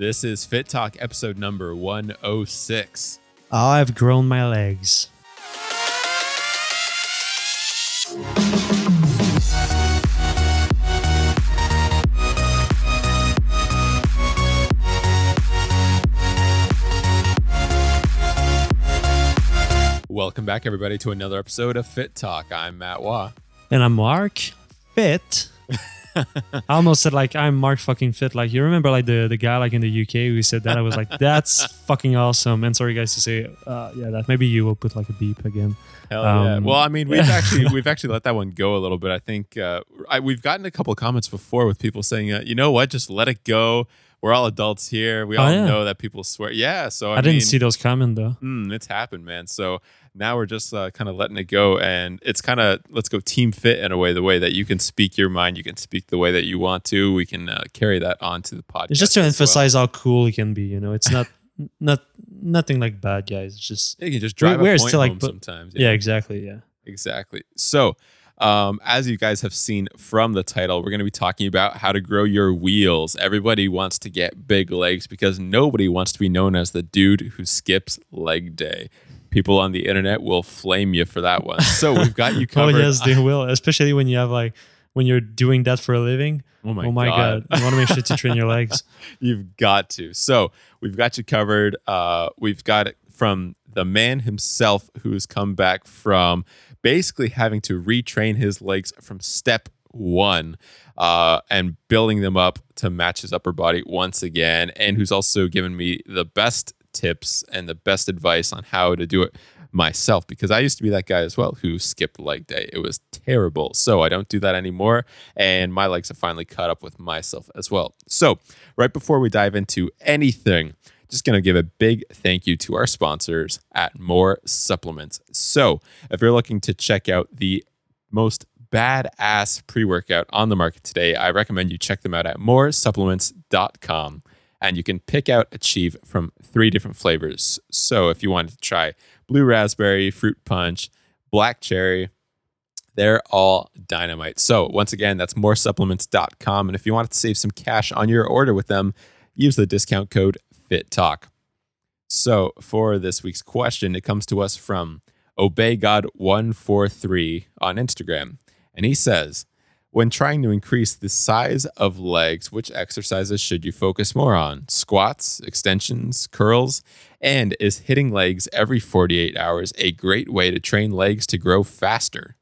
This is Fit Talk episode number 106. I've grown my legs. Welcome back, everybody, to another episode of Fit Talk. I'm Matt Waugh. And I'm Mark Fit. I almost said like I'm Mark fucking fit. Like you remember like the the guy like in the UK who said that I was like that's fucking awesome. And sorry guys to say uh, yeah that maybe you will put like a beep again. Hell yeah! Um, Well, I mean, we've actually we've actually let that one go a little bit. I think uh, I, we've gotten a couple comments before with people saying, uh, you know what, just let it go. We're all adults here. We Oh, all yeah. know that people swear. Yeah, so I, I, didn't see those coming though. Mm, it's happened, man. So now we're just uh, kind of letting it go, and it's kind of let's go team fit in a way, the way that you can speak your mind, you can speak the way that you want to. We can uh, carry that onto the podcast. It's just to as well. emphasize how cool it can be. You know, it's not not nothing like bad guys. It's just You can just drive we're a point still, like, but- sometimes. yeah, exactly. Yeah. Exactly. So, um, as you guys have seen from the title, we're going to be talking about how to grow your wheels. Everybody wants to get big legs because nobody wants to be known as the dude who skips leg day. People on the internet will flame you for that one. So we've got you covered. Oh yes, they will. Especially when you have like when you're doing that for a living. oh my, oh my god. you want to make sure to train your legs. You've got to. So we've got you covered. Uh, we've got it from the man himself who's come back from basically having to retrain his legs from step one uh, and building them up to match his upper body once again, and who's also given me the best tips and the best advice on how to do it myself because I used to be that guy as well who skipped leg day. It was terrible. So I don't do that anymore. And my legs have finally caught up with myself as well. So, right before we dive into anything, just going to give a big thank you to our sponsors at More Supplements. So, if you're looking to check out the most badass pre workout on the market today, I recommend you check them out at moresupplements.com. And you can pick out Achieve from three different flavors. So, if you wanted to try blue raspberry, fruit punch, black cherry, they're all dynamite. So, once again, that's moresupplements.com. And if you wanted to save some cash on your order with them, use the discount code FITTALK. So, for this week's question, it comes to us from Obey God 143 on Instagram. And he says, when trying to increase the size of legs, which exercises should you focus more on? Squats, extensions, curls? And is hitting legs every 48 hours a great way to train legs to grow faster?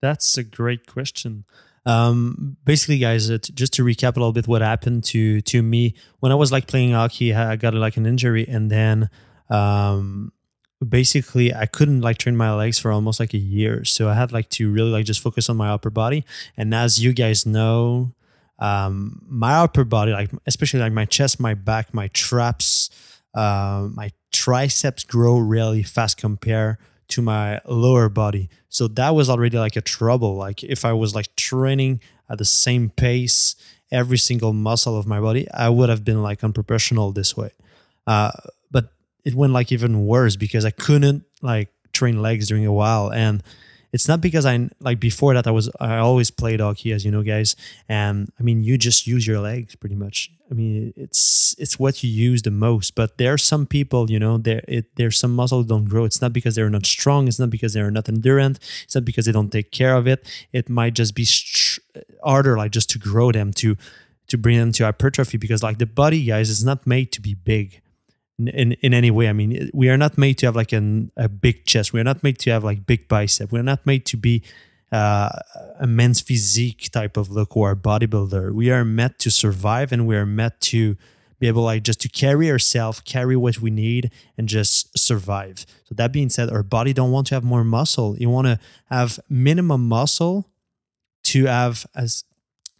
That's a great question. Um, basically, guys, uh, t- just to recap a little bit, what happened to to me when I was like playing hockey, I got like an injury, and then um, basically I couldn't like train my legs for almost like a year. So I had like to really like just focus on my upper body. And as you guys know, um, my upper body, like especially like my chest, my back, my traps, uh, my triceps grow really fast compared to my lower body. So that was already like a trouble. Like if I was like training at the same pace every single muscle of my body, I would have been like unprofessional this way. Uh, it went like even worse because I couldn't like train legs during a while. And it's not because I like before that I was I always played hockey as you know guys. And I mean you just use your legs pretty much. I mean it's it's what you use the most. But there are some people you know there it there's some muscles don't grow. It's not because they're not strong. It's not because they're not endurant. It's not because they don't take care of it. It might just be str- harder like just to grow them to to bring them to hypertrophy because like the body guys is not made to be big in, in, any way. I mean, we are not made to have like an, a big chest. We are not made to have like big bicep. We're not made to be uh, a men's physique type of look or a bodybuilder. We are meant to survive and we are meant to be able like just to carry ourselves, carry what we need and just survive. So that being said, our body don't want to have more muscle. You want to have minimum muscle to have as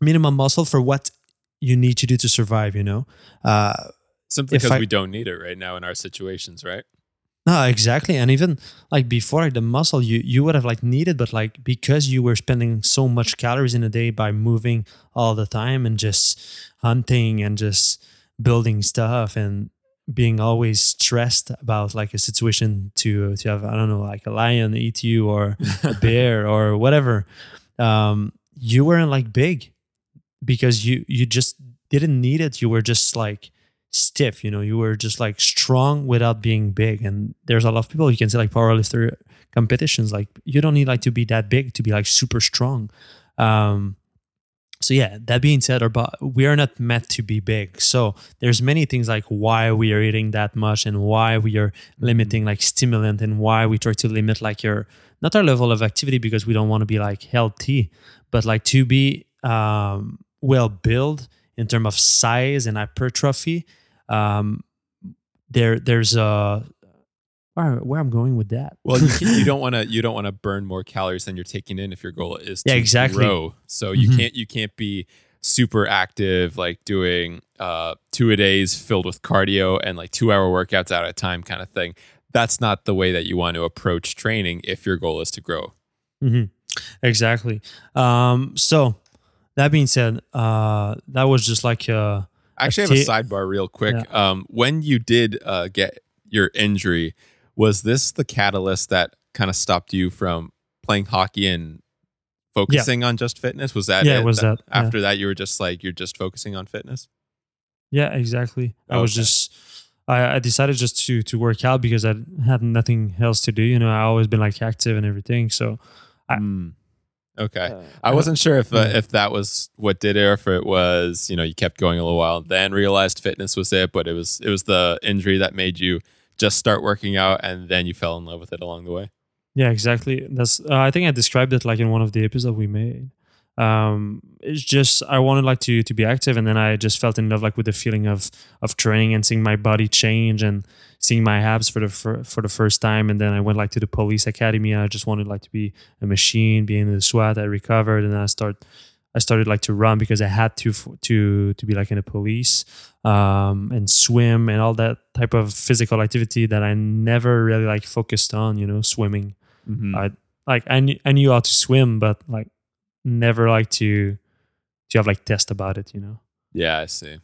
minimum muscle for what you need to do to survive, you know? Uh, Simply because I- we don't need it right now in our situations, right? No, exactly. And even like before like, the muscle you you would have like needed, but like because you were spending so much calories in a day by moving all the time and just hunting and just building stuff and being always stressed about like a situation to to have I don't know like a lion eat you or a bear or whatever, um, you weren't like big because you you just didn't need it, you were just like stiff. You know, you were just like strong without being big. And there's a lot of people you can say like powerlifter competitions. Like you don't need like to be that big to be like super strong. Um, so yeah that being said our bo- we are not meant to be big so there's many things like why we are eating that much and why we are limiting like stimulant and why we try to limit like your not our level of activity because we don't want to be like healthy but like to be um, well built in terms of size and hypertrophy um, there there's a where, I'm going with that. Well, you, you don't want to you don't want to burn more calories than you're taking in if your goal is to Yeah, exactly. grow. So you Mhm. can't you can't be super active like doing uh, two a days filled with cardio and like two hour workouts at a time kind of thing. That's not the way that you want to approach training if your goal is to grow. Mm-hmm. Exactly. Um, so that being said, uh, that was just like uh, I actually have a sidebar real quick. Um, when you did uh, get your injury, was this the catalyst that kind of stopped you from playing hockey and focusing on just fitness? Was that Yeah, it was that, yeah. After that, you were just like you're just focusing on fitness. yeah, exactly. I was just I, I decided just to to work out because I had nothing else to do. You know, I always been like active and everything. So I- Hmm. Okay. uh, I wasn't sure if uh, if that was what did it, or if it was you know you kept going a little while, then realized fitness was it, but it was it was the injury that made you just start working out, and then you fell in love with it along the way. Yeah, exactly. That's uh, I think I described it like in one of the episodes we made. Um, it's just I wanted like to to be active, and then I just felt in love like with the feeling of of training and seeing my body change and seeing my abs for the fir- for the first time. And then I went like to the police academy, and I just wanted like to be a machine, being in the SWAT. I recovered, and I start I started like to run because I had to f- to to be like in the police um, and swim and all that type of physical activity that I never really like focused on. You know, swimming Mhm. I like I knew, I knew how to swim, but like never like to to have like test about it. You know. Yeah, I see.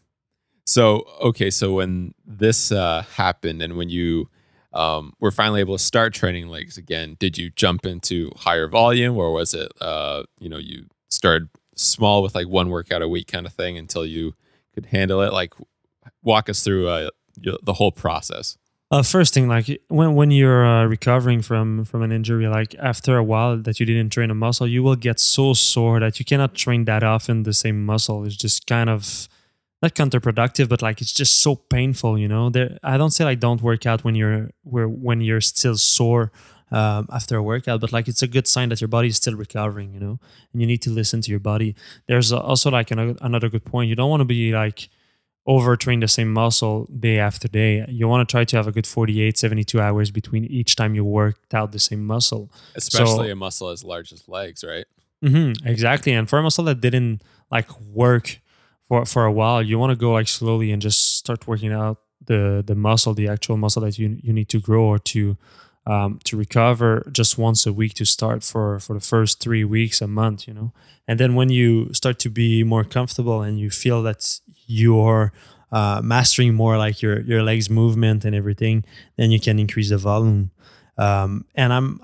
So okay, so when this uh, happened, and when you um, were finally able to start training legs again, did you jump into higher volume, or was it uh, you know you started small with like one workout a week kind of thing until you could handle it? Like, walk us through uh, the whole process. Uh, first thing, like when when you're uh, recovering from from an injury, like after a while that you didn't train a muscle, you will get so sore that you cannot train that often the same muscle. It's just kind of not counterproductive, but like it's just so painful. You know, there. I don't say like don't work out when you're where when you're still sore um, after a workout, but like it's a good sign that your body is still recovering. You know, and you need to listen to your body. There's also like another another good point. You don't want to be like overtrain the same muscle day after day. You want to try to have a good 48, 72 hours between each time you worked out the same muscle. Especially So- a muscle as large as legs, right? Mm-hmm, exactly. And for a muscle that didn't like work for, for a while, you want to go like slowly and just start working out the, the muscle, the actual muscle that you, you need to grow or to, um, to recover just once a week to start for, for the first three weeks, a month, you know? And then when you start to be more comfortable and you feel that you're uh, mastering more like your your legs movement and everything, then you can increase the volume. Um, and I'm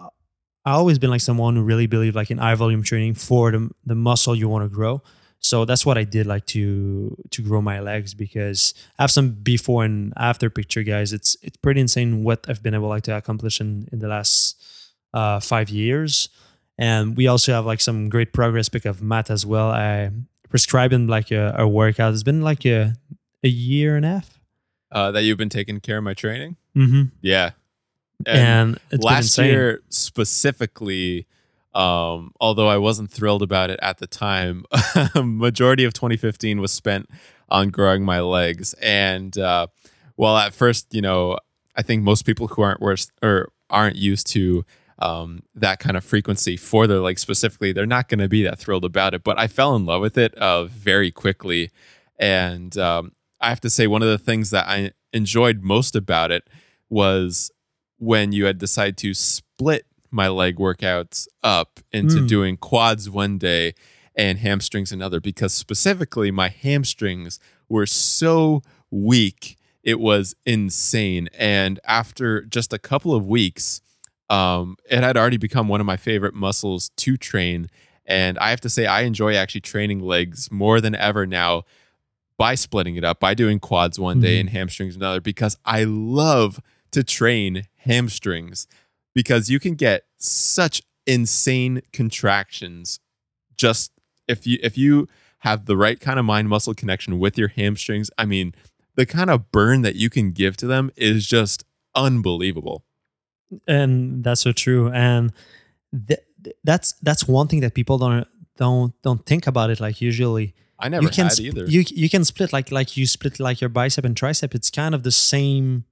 I always been like someone who really believe like in high volume training for the the muscle you want to grow. So that's what I did like to to grow my legs because I have some before and after picture, guys. It's it's pretty insane what I've been able like to accomplish in in the last uh, five years. And we also have like some great progress pic of Matt as well. I prescribed him like a, a workout. It's been like a a year and a half. Uh, that you've been taking care of my training. Mm-hmm. Yeah. And, it's last year specifically um although i wasn't thrilled about it at the time majority of 2015 was spent on growing my legs and uh well at first you know i think most people who aren't worse or aren't used to um, that kind of frequency for their legs specifically, they're not going to be that thrilled about it. But I fell in love with it uh, very quickly. And um, I have to say, one of the things that I enjoyed most about it was when you had decided to split my leg workouts up into Mm. doing quads one day and hamstrings another because specifically my hamstrings were so weak it was insane and after just a couple of weeks um, it had already become one of my favorite muscles to train and i have to say i enjoy actually training legs more than ever now by splitting it up, by doing quads one day Mhm. and hamstrings another, because I love to train hamstrings because you can get such insane contractions just if you if you have the right kind of mind muscle connection with your hamstrings. I mean, the kind of burn that you can give to them is just unbelievable. and that's so true and th- that's that's one thing that people don't don't don't think about it like usually I never you can had sp- either. you you can split like like you split like your bicep and tricep it's kind of the same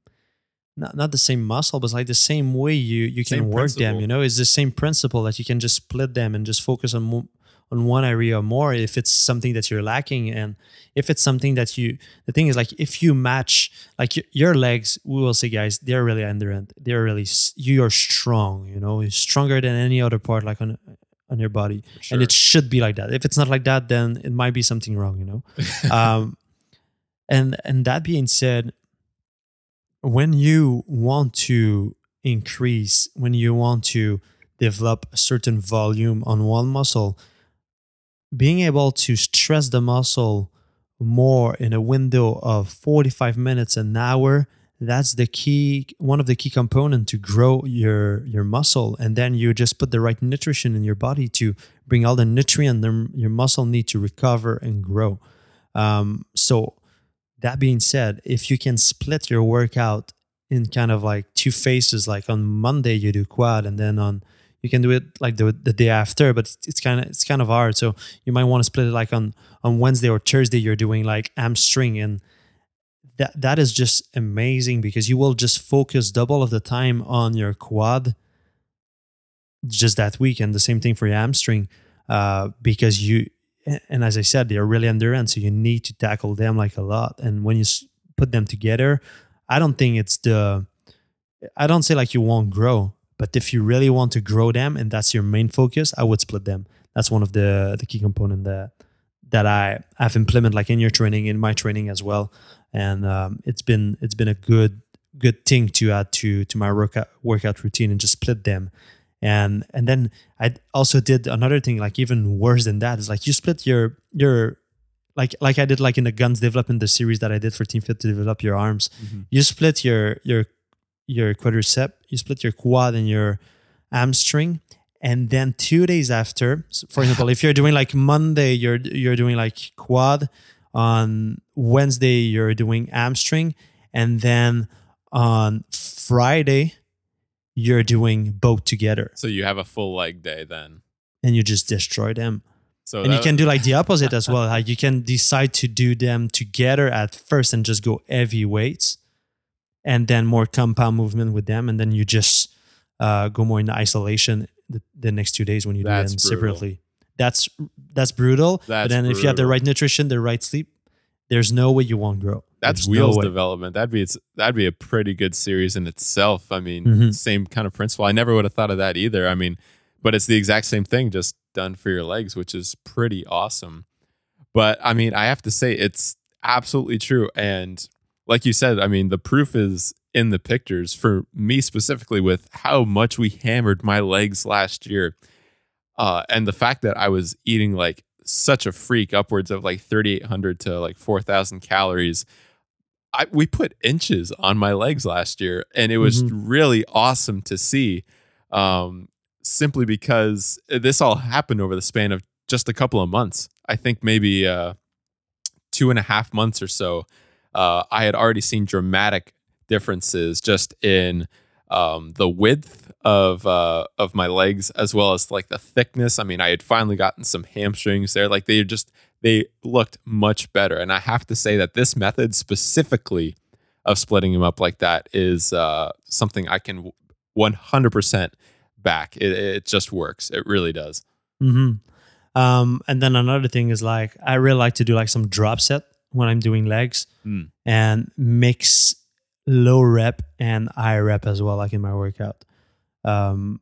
not, not the same muscle but like the same way you you can Same work them you know? It's the same principle that you can just split them and just focus on mo- on one area more if it's something that you're lacking. And if it's something that you the thing is like if you match like your, your legs we will say guys they're really endurant they're really you are strong you know? You're stronger than any other part like on on your body. For and it should be like that. If it's not like that then it might be something wrong you know? Um and and that being said when you want to increase when you want to develop a certain volume on one muscle being able to stress the muscle more in a window of 45 minutes an hour that's the key one of the key component to grow your your muscle. And then you just put the right nutrition in your body to bring all the nutrient your muscle need to recover and grow. Um, so that being said if you can split your workout in kind of like two phases like on monday you do quad and then on you can do it like the, the day after but it's, kind of it's kind of hard. So you might want to split it like on on wednesday or thursday you're doing like hamstring and that that is just amazing because you will just focus double of the time on your quad just that week and the same thing for your hamstring uh, because you and as i said they're really endurance so you need to tackle them like a lot. And when you put them together i don't think it's the i don't say like you won't grow but if you really want to grow them and that's your main focus i would split them. That's one of the the key component that that i have implemented like in your training in my training as well. And um, it's been it's been a good good thing to add to to my workout workout routine and just split them and and then i also did another thing like even worse than that is like you split your your like like i did like in the guns development the series that i did for team fit to develop your arms. Mhm. you split your your your quadricep you split your quad and your hamstring. And then two days after for example if you're doing like monday you're you're doing like quad. On wednesday you're doing hamstring. And then on friday you're doing both together. So you have a full leg day then. and you just destroy them. So and you can do like the opposite as well. Like you can decide to do them together at first and just go heavy weights and then more compound movement with them. And then you just uh, go more in isolation the, the next two days when you That's do them brutal. separately. That's that's brutal. But That's then if you have the right nutrition the right sleep there's no way you won't grow That's There's wheels way. development. That'd be it's, that'd be a pretty good series in itself. I mean, Mhm. same kind of principle. I never would have thought of that either. I mean, but it's the exact same thing, just done for your legs, which is pretty awesome. But I mean, I have to say it's absolutely true. And like you said, I mean, the proof is in the pictures for me specifically with how much we hammered my legs last year. Uh, and the fact that I was eating like such a freak, upwards of like 3,800 to like 4,000 calories. I, we put inches on my legs last year, and it was really awesome to see. Um, simply because this all happened over the span of just a couple of months. I think maybe uh, two and a half months or so. Uh, I had already seen dramatic differences just in um, the width of uh, of my legs as well as like the thickness. I mean, I had finally gotten some hamstrings there. Like they just they looked much better. And I have to say that this method specifically of splitting them up like that is uh, something I can 100% back. It, it just works. It really does. hmm Um, and then another thing is like I really like to do like some drop set when I'm doing legs Mm. and mix low rep and high rep as well, like in my workout. Um,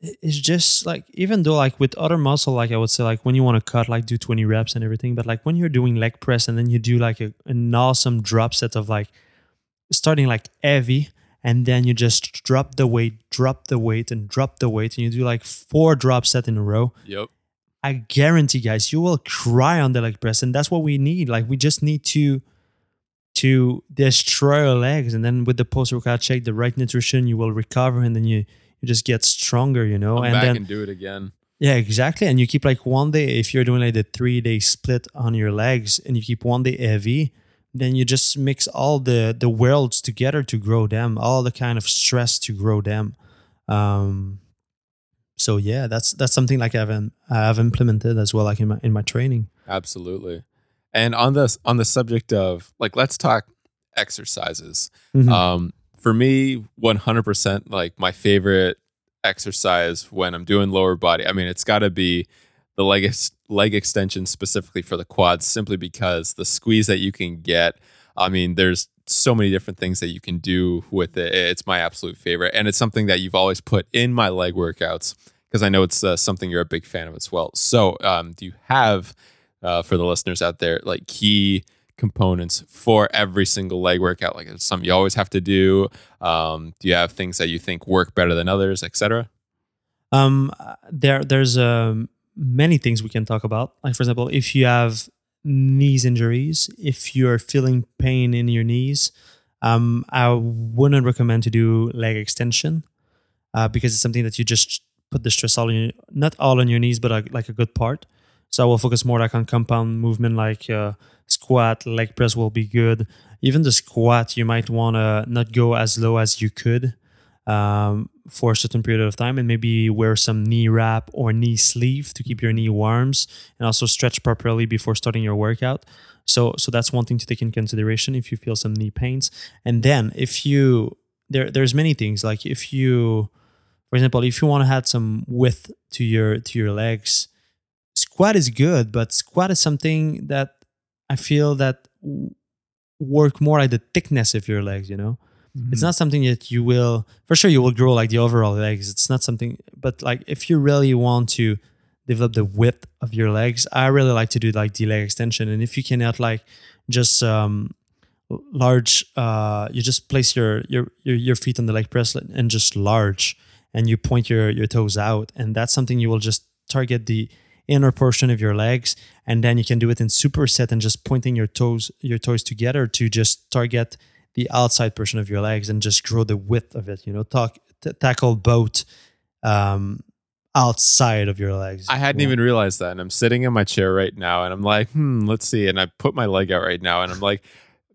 it's just like even though like with other muscle, like I would say like when you want to cut, like do 20 reps and everything, but like when you're doing leg press and then you do like a, an awesome drop set of like starting like heavy and then you just drop the weight, drop the weight, and drop the weight, and you do like four drop set in a row Yep. I guarantee, guys, you will cry on the leg press, and that's what we need. Like we just need to to destroy your legs, and then with the post workout shake, the right nutrition, you will recover, and then you you just get stronger, you know. Come and back then and do it again. yeah, exactly. And you keep like one day, if you're doing like the three day split on your legs and you keep one day heavy, then you just mix all the the worlds together to grow them, all the kind of stress to grow them. Um, so yeah, that's that's something like I've I've implemented as well, like in my in my training. Absolutely. And on this on the subject of like let's talk exercises. Mhm. Um for me 100% like my favorite exercise when I'm doing lower body. I mean it's got to be the leg ex- leg extension specifically for the quads simply because the squeeze that you can get. I mean there's so many different things that you can do with it. It's my absolute favorite and it's something that you've always put in my leg workouts because I know it's uh, something you're a big fan of as well. So, um, do you have uh, for the listeners out there like key components for every single leg workout? Like, it's something you always have to do. Um, do you have things that you think work better than others, etc.? Um, there there's um many things we can talk about. Like for example, if you have knees injuries, if you're feeling pain in your knees, um, I wouldn't recommend to do leg extension, uh, because it's something that you just put the stress all in your, not all on your knees, but uh, like a good part. So I will focus more like on compound movement, like uh, squat, leg press will be good. Even the squat, you might want to not go as low as you could um, for a certain period of time and maybe wear some knee wrap or knee sleeve to keep your knee warm and also stretch properly before starting your workout. So so that's one thing to take in consideration if you feel some knee pains. And then if you there there's many things like if you for example if you want to add some width to your to your legs squat is good but squat is something that I feel that work more like the thickness of your legs, you know? It's not something that you will, for sure, you will grow like the overall legs. It's not something, but like if you really want to develop the width of your legs, I really like to do like the leg extension. And if you cannot like just um, large, uh, you just place your, your your your feet on the leg press and just large, and you point your your toes out, and that's something you will just target the inner portion of your legs and then you can do it in superset and just pointing your toes your toes together to just target the outside portion of your legs and just grow the width of it you know talk t- tackle both um outside of your legs I hadn't Yeah. even realized that. And I'm sitting in my chair right now and I'm like, hmm, let's see. And I put my leg out right now and I'm like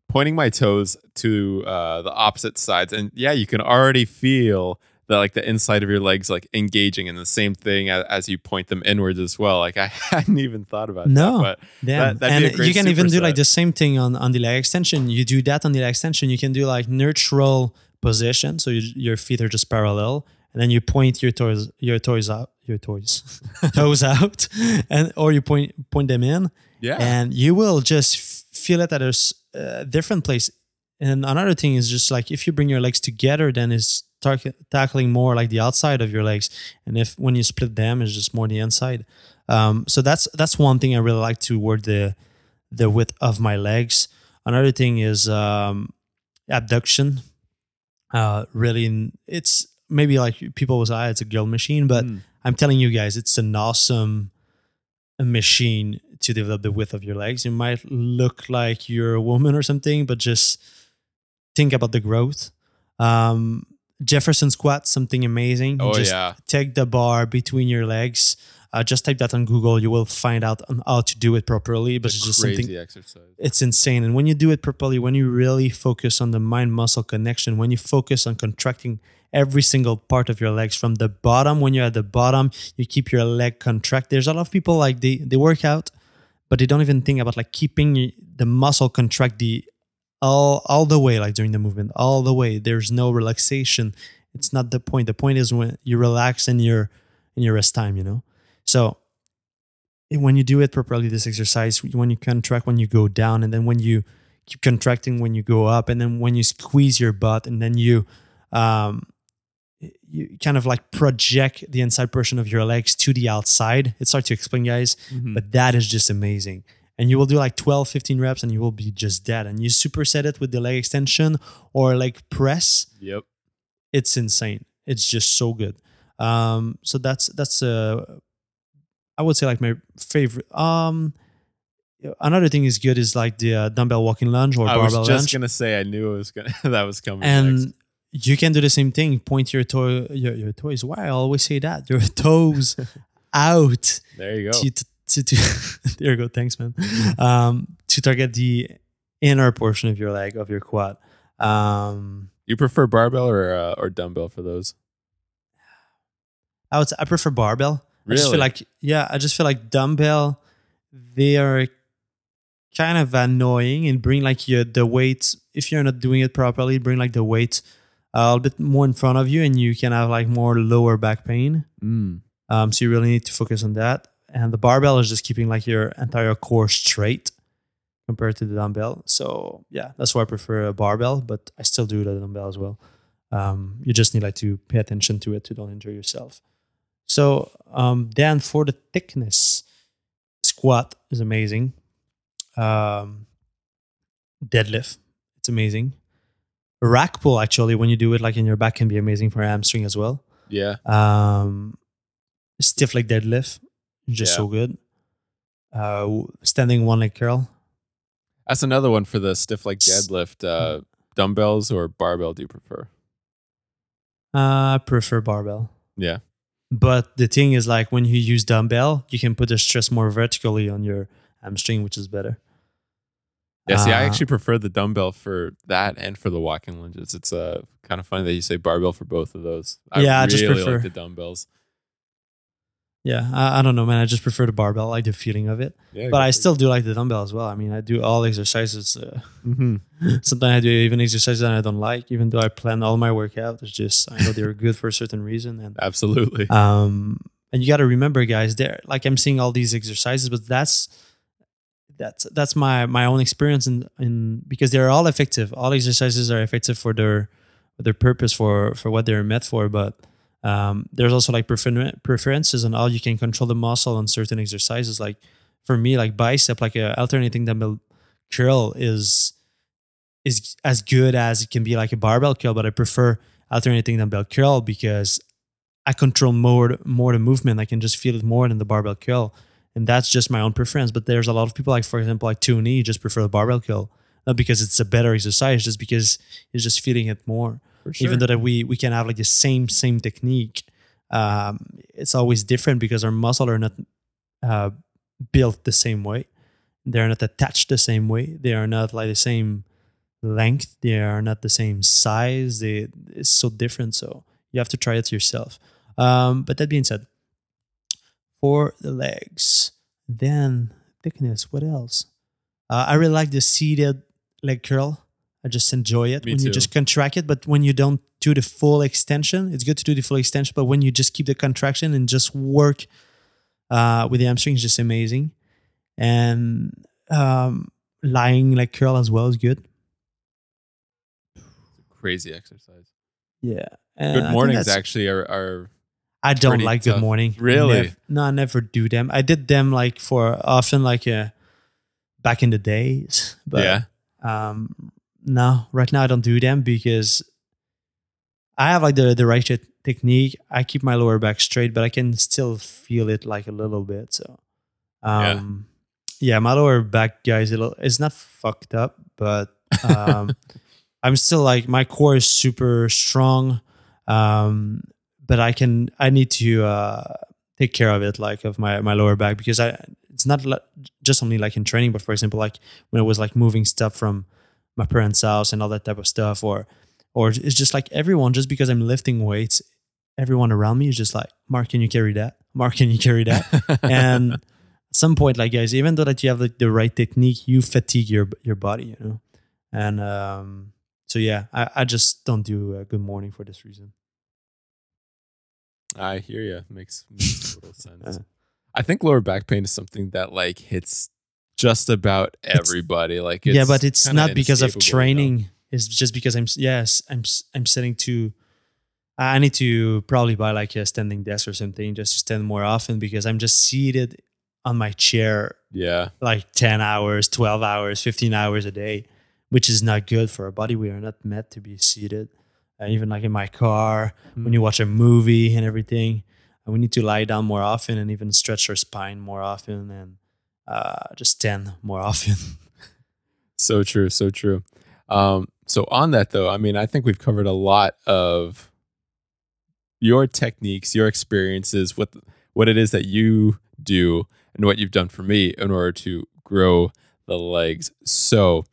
pointing my toes to uh, the opposite sides. And yeah, you can already feel the like the inside of your legs like engaging and the same thing as, as you point them inwards as well. Like I hadn't even thought about No. that. But Damn. That- that'd be a and you can even do like the same thing on, on the leg extension. You do that on the leg extension. You can do like neutral position, so you, your feet are just parallel, and then you point your toes your toes out your toes toes out, and or you point point them in, yeah. and you will just feel it at a uh, different place. And another thing is just like if you bring your legs together, then it's tar- tackling more like the outside of your legs, and if when you split them, it's just more the inside. Um, so that's that's one thing I really like to work the the width of my legs. Another thing is um, abduction. Uh, really, it's maybe like people will say "Ah, it's a girl machine, but Mm. I'm telling you guys, it's an awesome machine to develop the width of your legs. You might look like you're a woman or something, but just think about the growth. Um, Jefferson squat, something amazing. You oh just yeah. take the bar between your legs. Uh, just type that on Google. You will find out on how to do it properly. But it's just Crazy something exercise. it's insane. And when you do it properly, when you really focus on the mind muscle connection, when you focus on contracting every single part of your legs from the bottom, when you're at the bottom, you keep your leg contract. There's a lot of people like they they work out, but they don't even think about like keeping the muscle contract the all all the way, like during the movement, all the way. There's no relaxation. It's not the point. The point is when you relax in your in your rest time, you know. So when you do it properly, this exercise, when you contract when you go down, and then when you keep contracting when you go up, and then when you squeeze your butt, and then you um, you kind of like project the inside portion of your legs to the outside. It's hard to explain, guys, Mhm. but that is just amazing. And you will do like 12, 15 reps, and you will be just dead. And you superset it with the leg extension or like press Yep. it's insane. It's just so good. Um, so that's that's uh, I would say like my favorite. Um, another thing is good is like the uh, dumbbell walking lunge or barbell lunge. I was just lunge, gonna say I knew it was gonna that was coming. and next. you can do the same thing. Point your toe, your, your toes. Why I always say that your toes out there you go. to, to, to, there you go. Thanks, man. Um, to target the inner portion of your leg of your quad. Um, You prefer barbell or uh, or dumbbell for those? I would say I prefer barbell. I just Really? feel like yeah, I just feel like dumbbell they are kind of annoying and bring like your the weight if you're not doing it properly, bring like the weight a little bit more in front of you and you can have like more lower back pain. Mm. Um, so you really need to focus on that. And the barbell is just keeping like your entire core straight compared to the dumbbell. So yeah, that's why I prefer a barbell, but I still do the dumbbell as well. Um, you just need like to pay attention to it to don't injure yourself. So um, then for the thickness, squat is amazing. Um, deadlift, it's amazing. Rack pull actually, when you do it like in your back, can be amazing for hamstring as well. Yeah. Um, stiff leg deadlift, just Yeah. so good. Uh, standing one leg curl. That's another one for the stiff leg deadlift. Uh, dumbbells or barbell do you prefer? Uh, I prefer barbell. Yeah. But the thing is, like when you use dumbbell, you can put the stress more vertically on your hamstring, which is better. Yeah, see, I Uh, actually prefer the dumbbell for that and for the walking lunges. It's uh, kind of funny that you say barbell for both of those. I Yeah, I really just prefer- like the dumbbells. Yeah, I, I don't know, man. I just prefer the barbell. I like the feeling of it, Yeah, but I still do like the dumbbell as well. I mean, I do all exercises. Uh, hmm sometimes I do even exercises that I don't like, even though I plan all my workout. It's just I know they're good for a certain reason, and absolutely. um and you got to remember guys there like i'm seeing all these exercises but that's that's that's my my own experience in in because they're all effective all exercises are effective for their their purpose for for what they're meant for but um there's also like prefer- preferences on how you can control the muscle on certain exercises like for me like bicep like a alternating dumbbell curl is is as good as it can be like a barbell curl but i prefer alternating dumbbell curl because I control more more the movement. I can just feel it more than the barbell curl, and that's just my own preference. But there's a lot of people like, for example, like two Tony, just prefer the barbell curl, not because it's a better exercise, just because he's just feeling it more. Sure. Even though that we we can have like the same same technique, um, it's always different because our muscle are not uh, built the same way. They're not attached the same way. They are not like the same length. They are not the same size. They it's so different. So you have to try it yourself. Um, but that being said, for the legs, then thickness. What else? Uh, I really like the seated leg curl. I just enjoy it Me when you just contract it, but when you don't do the full extension, it's good to do the full extension. But when you just keep the contraction and just work uh, with the hamstring, it's just amazing. And um, lying like curl as well is good. Crazy exercise. Yeah. And Good mornings actually are, are I don't like good morning. Really? No, I never do them. I did them like for often like uh, back in the days. But yeah. um no, right now I don't do them because I have like the the right technique. I keep my lower back straight, but I can still feel it like a little bit. So um yeah, my lower back guys it it's not fucked up, but um I'm still like my core is super strong. Um but I can I need to uh take care of it like of my my lower back because I it's not just only like in training but for example like when I was like moving stuff from my parents' house and all that type of stuff or or it's just like everyone just because I'm lifting weights everyone around me is just like Mark can you carry that Mark can you carry that and at some point like guys even though that you have like the right technique you fatigue your your body you know and um so yeah I, I just don't do a good morning for this reason I hear you. Makes, makes total sense. I think lower back pain is something that like hits just about everybody. like yeah, but it's not because of training. It's just because I'm yes, I'm I'm sitting to. I need to probably buy like a standing desk or something just to stand more often because I'm just seated on my chair Yeah, like 10 hours, 12 hours, 15 hours a day, which is not good for our body. We are not meant to be seated. Uh, even like in my car, when you watch a movie and everything, we need to lie down more often and even stretch our spine more often and uh, just stand more often. So true, so true. Um, so on that though, I mean, I think we've covered a lot of your techniques, your experiences, what what it is that you do, and what you've done for me in order to grow the legs. So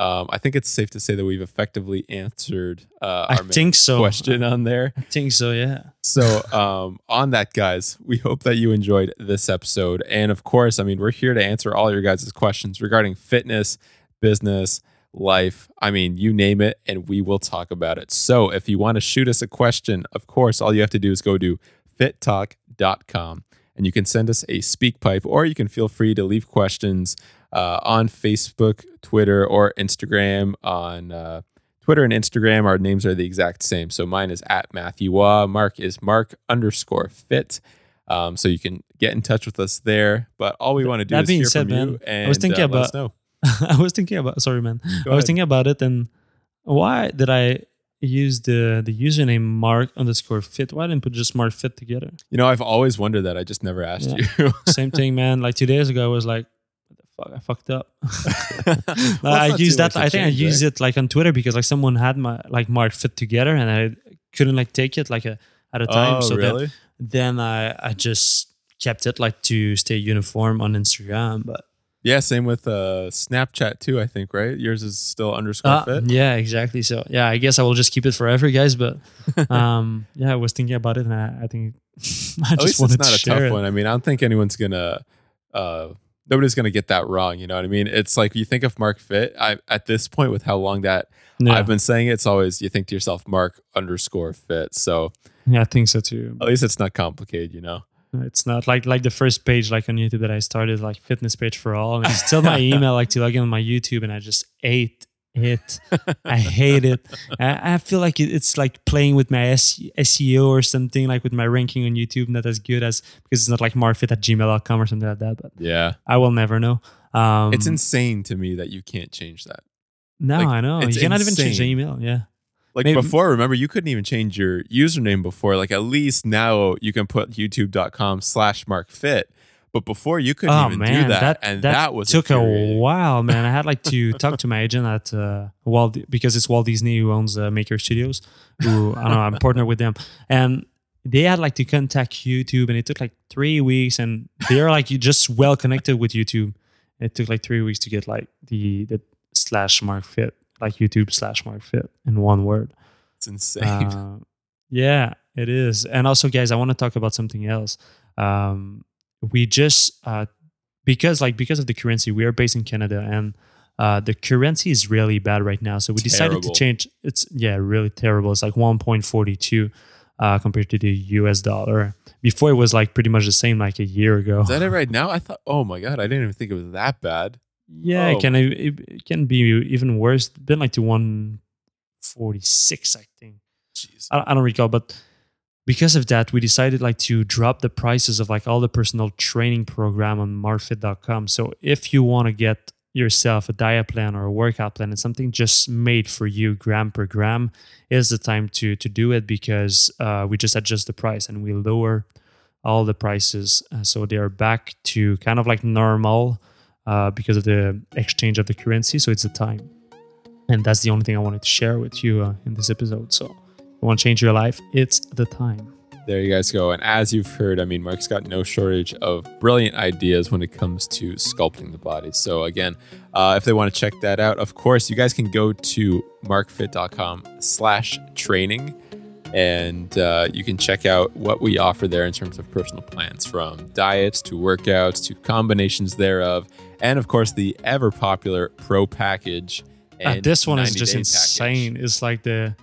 um, I think it's safe to say that we've effectively answered uh, I think so. question on there. I think so, yeah. So, um, on that, guys, we hope that you enjoyed this episode. And of course, I mean, we're here to answer all your guys' questions regarding fitness, business, life. I mean, you name it, and we will talk about it. So, if you want to shoot us a question, of course, all you have to do is go to fittalk.com and you can send us a SpeakPipe, or you can feel free to leave questions uh, on Facebook, Twitter, or Instagram. On uh, Twitter and Instagram, our names are the exact same. So mine is at Matthew Waugh. Mark is Mark underscore fit. Um, so you can get in touch with us there. But all we want to do That is being hear said, from you. man, And, I was thinking uh, about- know. I was thinking about sorry man. Go I was thinking about it and why did I use the the username Mark underscore fit? Why didn't put just Mark fit together? You know, I've always wondered that. I just never asked Yeah. you. Same thing, man. Like two days ago, I was like, fuck? I fucked up. Well, I it's not too used that. I think I change, used right? it like on Twitter because like someone had my like Mark fit together and I couldn't like take it like a, at a time. Oh, so then, really? then I I just kept it like to stay uniform on Instagram. But Yeah, same with uh, Snapchat too. I think right. Yours is still underscore Ah, fit. yeah, exactly. So yeah, I guess I will just keep it forever, guys. But um, yeah, I was thinking about it and I, I think I just At least wanted it's not to a tough it. one. I mean, I don't think anyone's gonna. Uh, nobody's gonna get that wrong. You know what I mean? It's like you think of Mark Fit. I at this point with how long that Yeah, I've been saying it, it's always you think to yourself Mark underscore Fit. So yeah, I think so too. at least it's not complicated. You know. It's not like like the first page like on YouTube that I started like fitness page for all, and it's still my email like to log in on my YouTube, and I just ate it. I hate it. I, I feel like it, it's like playing with my S, SEO or something, like with my ranking on YouTube, not as good as because it's not like markfit at gmail.com or something like that. But Yeah, I will never know. Um, it's insane to me that you can't change that. no, like, I know you cannot even change the email. Yeah, Like Maybe- before, remember you couldn't even change your username before. Like at least now you can put youtube.com slash mark fit. But before you couldn't oh even man, do that. and that, was took a while, man. I had like to talk to my agent at uh, Walt because it's Walt Disney who owns uh, Maker Studios. Who I don't know, I'm partnered with them, and they had like to contact YouTube, and it took like three weeks, and they're like you just well connected with YouTube. It took like three weeks to get like the the slash mark fit, like YouTube slash mark fit in one word. It's insane. Uh, yeah, it is. And also, guys, I want to talk about something else. Um, we just uh, because like because of the currency, we are based in Canada, and uh, the currency is really bad right now. So we decided to change. It's yeah, really terrible. It's like one point forty two. Uh, compared to the US dollar. Before it was like pretty much the same like a year ago. Is that it right now? I thought, oh my God, I didn't even think it was that bad. Yeah, Oh. it can it, it can be even worse. It's been like to 146, I think. Jeez. I, I don't recall, but because of that, we decided like to drop the prices of like all the personal training program on markfit.com. So if you want to get yourself a diet plan or a workout plan, and something just made for you gram per gram, is the time to to do it because uh, we just adjust the price and we lower all the prices, uh, so they are back to kind of like normal uh, because of the exchange of the currency. So it's the time, and that's the only thing I wanted to share with you uh, in this episode. So want to change your life, it's the time. There you guys go. And as you've heard, I mean, Mark's got no shortage of brilliant ideas when it comes to sculpting the body. So again, uh, if they want to check that out, of course, you guys can go to markfit.com slash training and uh, you can check out what we offer there in terms of personal plans from diets to workouts to combinations thereof. And of course, the ever popular pro package. Uh, and this one is just insane. package. It's like the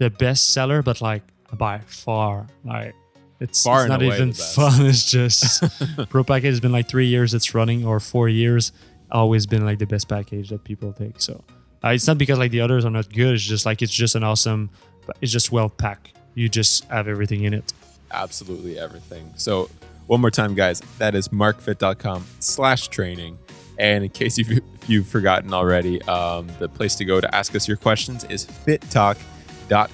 the best seller, but like by far, like it's, Far it's not even fun. It's just pro package has been like three years it's running or four years. Always been like the best package that people take. So uh, it's not because like the others are not good. It's just like it's just an awesome. It's just well packed. You just have everything in it. absolutely everything. So one more time, guys, that is markfit.com slash training. And in case you've, if you've forgotten already, um, the place to go to ask us your questions is fittalk.com. But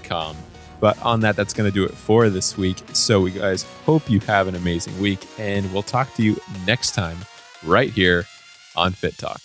But on that, that's going to do it for this week. So we guys hope you have an amazing week, and we'll talk to you next time right here on Fit Talk.